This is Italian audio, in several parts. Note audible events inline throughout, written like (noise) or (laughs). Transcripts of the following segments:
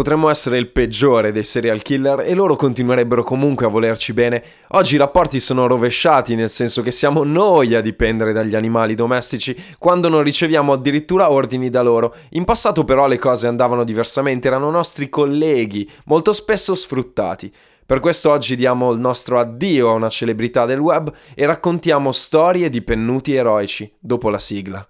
Potremmo essere il peggiore dei serial killer e loro continuerebbero comunque a volerci bene. Oggi i rapporti sono rovesciati, nel senso che siamo noi a dipendere dagli animali domestici quando non riceviamo addirittura ordini da loro. In passato però le cose andavano diversamente, erano nostri colleghi, molto spesso sfruttati. Per questo oggi diamo il nostro addio a una celebrità del web e raccontiamo storie di pennuti eroici dopo la sigla.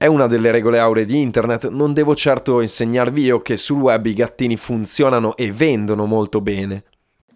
È una delle regole auree di internet, non devo certo insegnarvi io che sul web i gattini funzionano e vendono molto bene.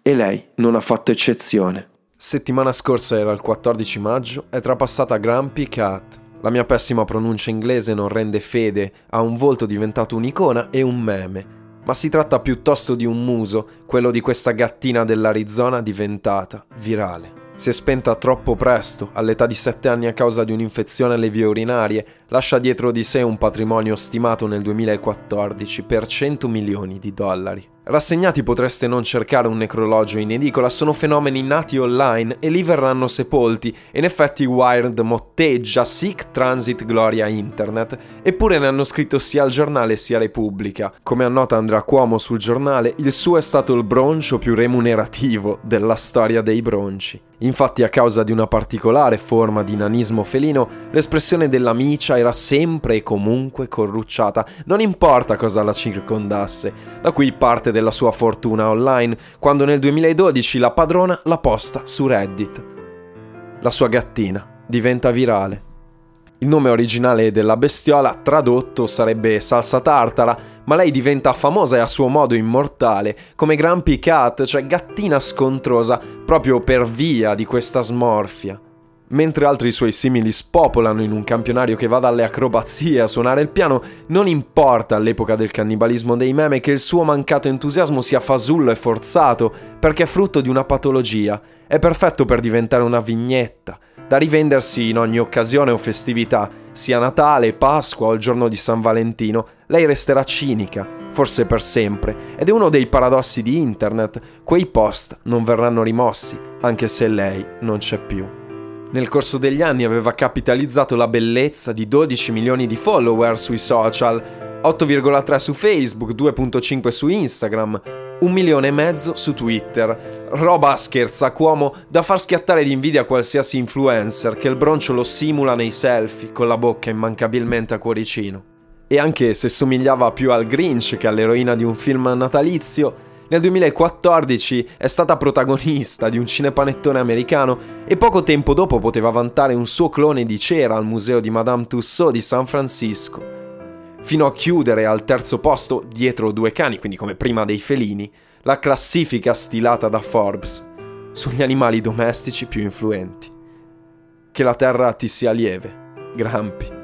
E lei non ha fatto eccezione. Settimana scorsa era il 14 maggio, è trapassata Grumpy Cat. La mia pessima pronuncia inglese non rende fede a un volto diventato un'icona e un meme, ma si tratta piuttosto di un muso, quello di questa gattina dell'Arizona diventata virale. Si è spenta troppo presto, all'età di 7 anni a causa di un'infezione alle vie urinarie, lascia dietro di sé un patrimonio stimato nel 2014 per 100 milioni di dollari. Rassegnati potreste non cercare un necrologio in edicola, sono fenomeni nati online e lì verranno sepolti. In effetti Wired motteggia Sic Transit Gloria Internet, eppure ne hanno scritto sia al giornale sia Repubblica. Come annota Andrea Cuomo sul giornale, il suo è stato il broncio più remunerativo della storia dei bronci. Infatti a causa di una particolare forma di nanismo felino, l'espressione della micia era sempre e comunque corrucciata, non importa cosa la circondasse. Da qui parte della sua fortuna online, quando nel 2012 la padrona la posta su Reddit. La sua gattina diventa virale. Il nome originale della bestiola, tradotto, sarebbe salsa tartara, ma lei diventa famosa e a suo modo immortale come Grumpy Cat, cioè gattina scontrosa, proprio per via di questa smorfia. Mentre altri suoi simili spopolano in un campionario che va dalle acrobazie a suonare il piano, non importa all'epoca del cannibalismo dei meme che il suo mancato entusiasmo sia fasullo e forzato, perché è frutto di una patologia, è perfetto per diventare una vignetta, da rivendersi in ogni occasione o festività, sia Natale, Pasqua o il giorno di San Valentino, lei resterà cinica, forse per sempre, ed è uno dei paradossi di internet, quei post non verranno rimossi, anche se lei non c'è più. Nel corso degli anni aveva capitalizzato la bellezza di 12 milioni di follower sui social, 8,3 su Facebook, 2,5 su Instagram, un milione e mezzo su Twitter. Roba scherza Cuomo da far schiattare di invidia qualsiasi influencer che il broncio lo simula nei selfie con la bocca immancabilmente a cuoricino. E anche se somigliava più al Grinch che all'eroina di un film natalizio, nel 2014 è stata protagonista di un cinepanettone americano e poco tempo dopo poteva vantare un suo clone di cera al museo di Madame Tussauds di San Francisco. Fino a chiudere al terzo posto, dietro due cani, quindi come prima dei felini, la classifica stilata da Forbes sugli animali domestici più influenti. Che la terra ti sia lieve, Grampi.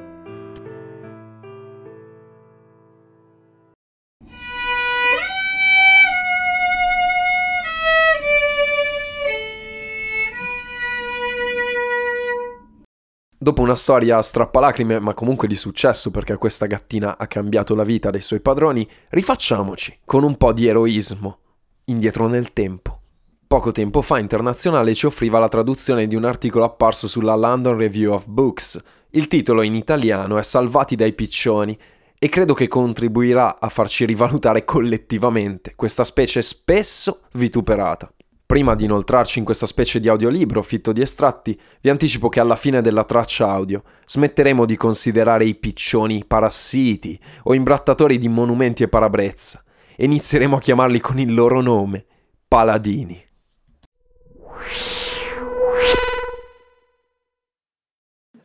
Dopo una storia strappalacrime, ma comunque di successo perché questa gattina ha cambiato la vita dei suoi padroni, rifacciamoci con un po' di eroismo, indietro nel tempo. Poco tempo fa Internazionale ci offriva la traduzione di un articolo apparso sulla London Review of Books. Il titolo in italiano è Salvati dai piccioni e credo che contribuirà a farci rivalutare collettivamente questa specie spesso vituperata. Prima di inoltrarci in questa specie di audiolibro fitto di estratti, vi anticipo che alla fine della traccia audio smetteremo di considerare i piccioni parassiti o imbrattatori di monumenti e parabrezza e inizieremo a chiamarli con il loro nome, paladini.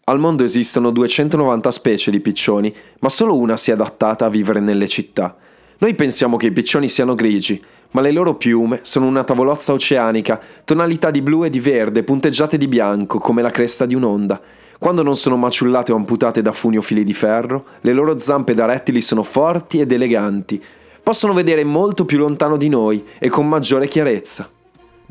Al mondo esistono 290 specie di piccioni, ma solo una si è adattata a vivere nelle città. Noi pensiamo che i piccioni siano grigi, ma le loro piume sono una tavolozza oceanica, tonalità di blu e di verde, punteggiate di bianco, come la cresta di un'onda. Quando non sono maciullate o amputate da funi o fili di ferro, le loro zampe da rettili sono forti ed eleganti. possono vedere molto più lontano di noi e con maggiore chiarezza.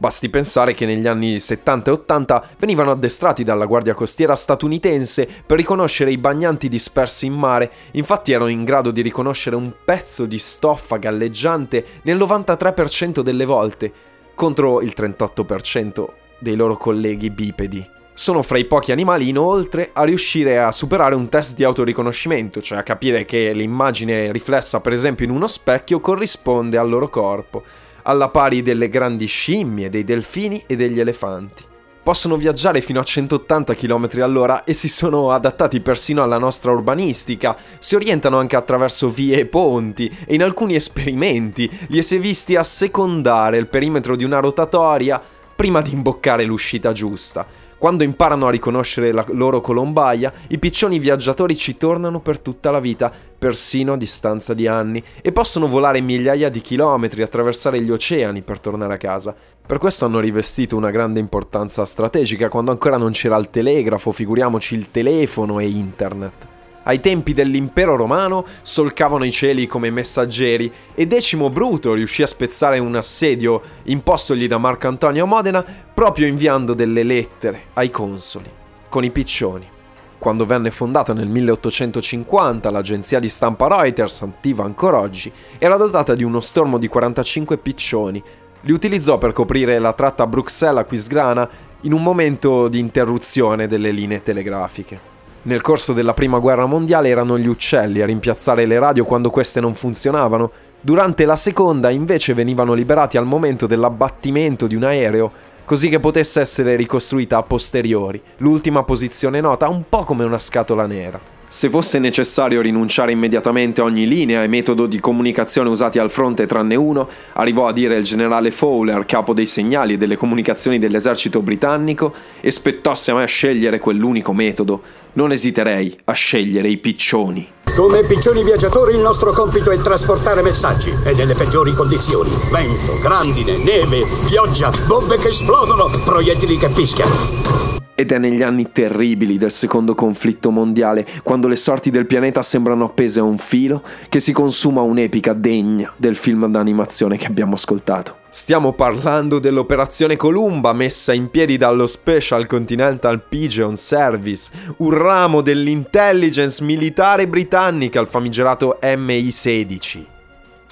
Basti pensare che negli anni 70 e 80 venivano addestrati dalla Guardia Costiera statunitense per riconoscere i bagnanti dispersi in mare, infatti erano in grado di riconoscere un pezzo di stoffa galleggiante nel 93% delle volte, contro il 38% dei loro colleghi bipedi. Sono fra i pochi animali inoltre a riuscire a superare un test di autoriconoscimento, cioè a capire che l'immagine riflessa per esempio in uno specchio corrisponde al loro corpo alla pari delle grandi scimmie, dei delfini e degli elefanti. Possono viaggiare fino a 180 km all'ora e si sono adattati persino alla nostra urbanistica, si orientano anche attraverso vie e ponti e in alcuni esperimenti li si è visti assecondare il perimetro di una rotatoria prima di imboccare l'uscita giusta. Quando imparano a riconoscere la loro colombaia, i piccioni viaggiatori ci tornano per tutta la vita, persino a distanza di anni, e possono volare migliaia di chilometri, attraversare gli oceani per tornare a casa. Per questo hanno rivestito una grande importanza strategica quando ancora non c'era il telegrafo, figuriamoci il telefono e internet ai tempi dell'impero romano solcavano i cieli come messaggeri e Decimo Bruto riuscì a spezzare un assedio impostogli da Marco Antonio Modena proprio inviando delle lettere ai consoli, con i piccioni. Quando venne fondata nel 1850 l'agenzia di stampa Reuters, attiva ancora oggi, era dotata di uno stormo di 45 piccioni. Li utilizzò per coprire la tratta Bruxelles-Aquisgrana in un momento di interruzione delle linee telegrafiche. Nel corso della prima guerra mondiale erano gli uccelli a rimpiazzare le radio quando queste non funzionavano, durante la seconda invece venivano liberati al momento dell'abbattimento di un aereo, così che potesse essere ricostruita a posteriori, l'ultima posizione nota un po' come una scatola nera. Se fosse necessario rinunciare immediatamente a ogni linea e metodo di comunicazione usati al fronte tranne uno, arrivò a dire il generale Fowler, capo dei segnali e delle comunicazioni dell'esercito britannico, e spettosse a me scegliere quell'unico metodo, non esiterei a scegliere i piccioni. Come piccioni viaggiatori il nostro compito è trasportare messaggi e nelle peggiori condizioni. Vento, grandine, neve, pioggia, bombe che esplodono, proiettili che fischiano. Ed è negli anni terribili del secondo conflitto mondiale, quando le sorti del pianeta sembrano appese a un filo, che si consuma un'epica degna del film d'animazione che abbiamo ascoltato. Stiamo parlando dell'operazione Columba messa in piedi dallo Special Continental Pigeon Service, un ramo dell'intelligence militare britannica, il famigerato MI-16.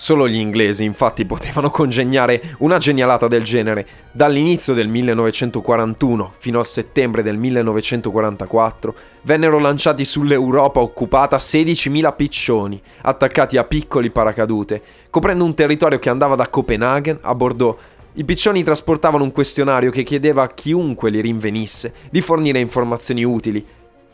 Solo gli inglesi infatti (laughs) potevano congegnare una genialata del genere. Dall'inizio del 1941 fino a settembre del 1944 vennero lanciati sull'Europa occupata 16.000 piccioni, attaccati a piccoli paracadute, coprendo un territorio che andava da Copenaghen a Bordeaux. I piccioni trasportavano un questionario che chiedeva a chiunque li rinvenisse di fornire informazioni utili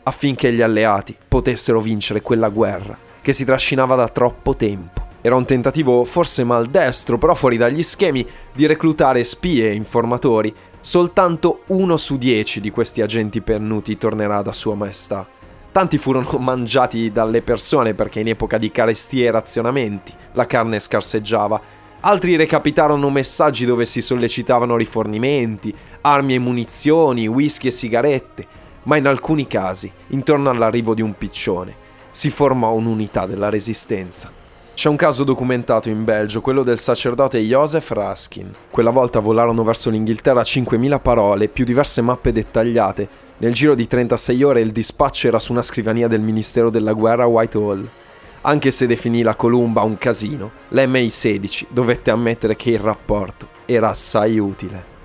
affinché gli alleati potessero vincere quella guerra che si trascinava da troppo tempo. Era un tentativo forse maldestro, però fuori dagli schemi, di reclutare spie e informatori. Soltanto uno su dieci di questi agenti pernuti tornerà da Sua Maestà. Tanti furono (laughs) mangiati dalle persone perché in epoca di carestie e razionamenti la carne scarseggiava. Altri recapitarono messaggi dove si sollecitavano rifornimenti, armi e munizioni, whisky e sigarette, ma in alcuni casi, intorno all'arrivo di un piccione, si formò un'unità della resistenza. C'è un caso documentato in Belgio, quello del sacerdote Joseph Raskin. Quella volta volarono verso l'Inghilterra 5.000 parole, più diverse mappe dettagliate. Nel giro di 36 ore il dispaccio era su una scrivania del Ministero della Guerra a Whitehall. Anche se definì la Columba un casino, l'MI-16 dovette ammettere che il rapporto era assai utile.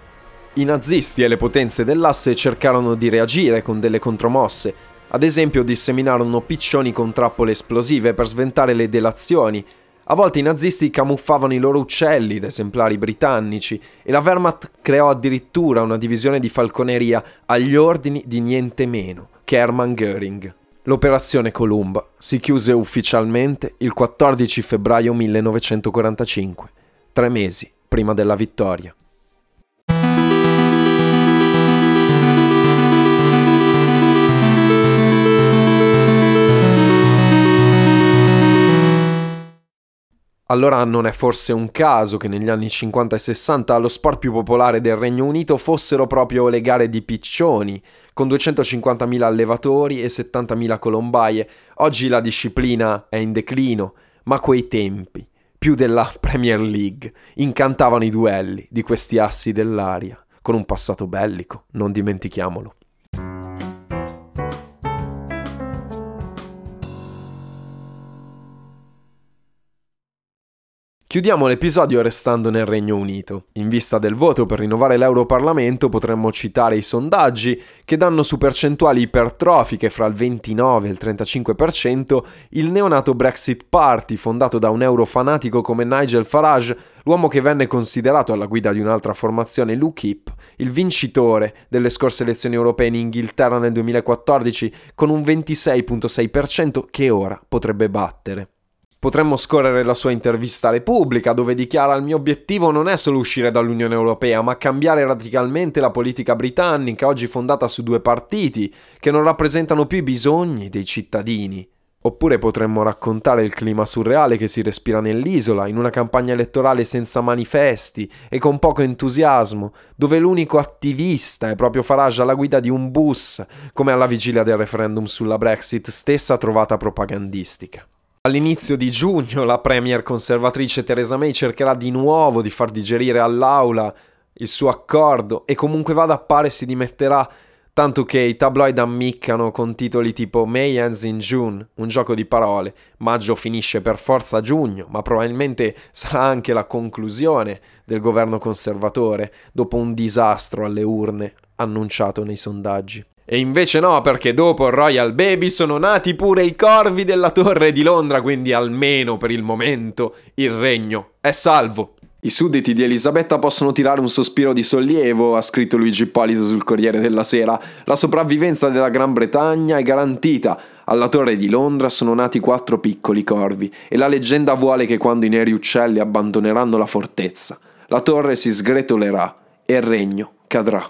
I nazisti e le potenze dell'asse cercarono di reagire con delle contromosse, ad esempio disseminarono piccioni con trappole esplosive per sventare le delazioni. A volte i nazisti camuffavano i loro uccelli da esemplari britannici e la Wehrmacht creò addirittura una divisione di falconeria agli ordini di niente meno che Hermann Göring. L'operazione Columba si chiuse ufficialmente il 14 febbraio 1945, tre mesi prima della vittoria. Allora non è forse un caso che negli anni 50 e 60 lo sport più popolare del Regno Unito fossero proprio le gare di piccioni, con 250.000 allevatori e 70.000 colombaie. Oggi la disciplina è in declino, ma quei tempi più della Premier League. Incantavano i duelli di questi assi dell'aria, con un passato bellico, non dimentichiamolo. Chiudiamo l'episodio restando nel Regno Unito. In vista del voto per rinnovare l'Europarlamento potremmo citare i sondaggi che danno su percentuali ipertrofiche fra il 29 e il 35% il neonato Brexit Party fondato da un eurofanatico come Nigel Farage, l'uomo che venne considerato alla guida di un'altra formazione l'UKIP, il vincitore delle scorse elezioni europee in Inghilterra nel 2014 con un 26.6% che ora potrebbe battere. Potremmo scorrere la sua intervista a Repubblica, dove dichiara il mio obiettivo non è solo uscire dall'Unione Europea, ma cambiare radicalmente la politica britannica, oggi fondata su due partiti, che non rappresentano più i bisogni dei cittadini. Oppure potremmo raccontare il clima surreale che si respira nell'isola, in una campagna elettorale senza manifesti e con poco entusiasmo, dove l'unico attivista è proprio Farage alla guida di un bus, come alla vigilia del referendum sulla Brexit, stessa trovata propagandistica. All'inizio di giugno la premier conservatrice Theresa May cercherà di nuovo di far digerire all'aula il suo accordo e comunque vada a pare si dimetterà, tanto che i tabloid ammiccano con titoli tipo May ends in June, un gioco di parole, maggio finisce per forza giugno, ma probabilmente sarà anche la conclusione del governo conservatore dopo un disastro alle urne annunciato nei sondaggi. E invece no, perché dopo Royal Baby sono nati pure i corvi della torre di Londra, quindi almeno per il momento il regno è salvo. I sudditi di Elisabetta possono tirare un sospiro di sollievo, ha scritto Luigi Ippolito sul Corriere della Sera. La sopravvivenza della Gran Bretagna è garantita. Alla torre di Londra sono nati quattro piccoli corvi e la leggenda vuole che quando i neri uccelli abbandoneranno la fortezza, la torre si sgretolerà e il regno cadrà.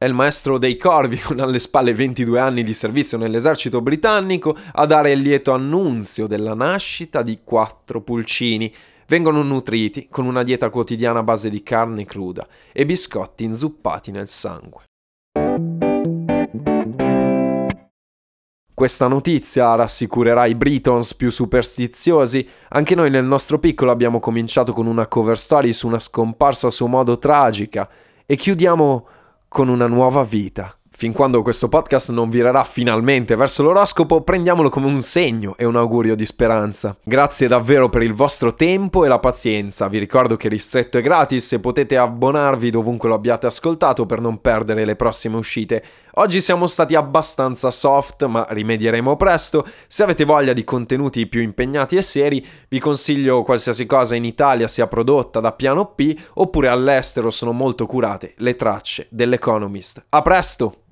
È il maestro dei corvi, (laughs) con alle spalle 22 anni di servizio nell'esercito britannico, a dare il lieto annunzio della nascita di quattro pulcini. Vengono nutriti con una dieta quotidiana a base di carne cruda e biscotti inzuppati nel sangue. Questa notizia rassicurerà i Britons più superstiziosi. Anche noi nel nostro piccolo abbiamo cominciato con una cover story su una scomparsa a suo modo tragica e chiudiamo con una nuova vita. Fin quando questo podcast non virerà finalmente verso l'oroscopo, prendiamolo come un segno e un augurio di speranza. Grazie davvero per il vostro tempo e la pazienza. Vi ricordo che Ristretto è gratis e potete abbonarvi dovunque lo abbiate ascoltato per non perdere le prossime uscite. Oggi siamo stati abbastanza soft, ma rimedieremo presto. Se avete voglia di contenuti più impegnati e seri, vi consiglio qualsiasi cosa in Italia sia prodotta da Piano P oppure all'estero sono molto curate le tracce dell'Economist. A presto!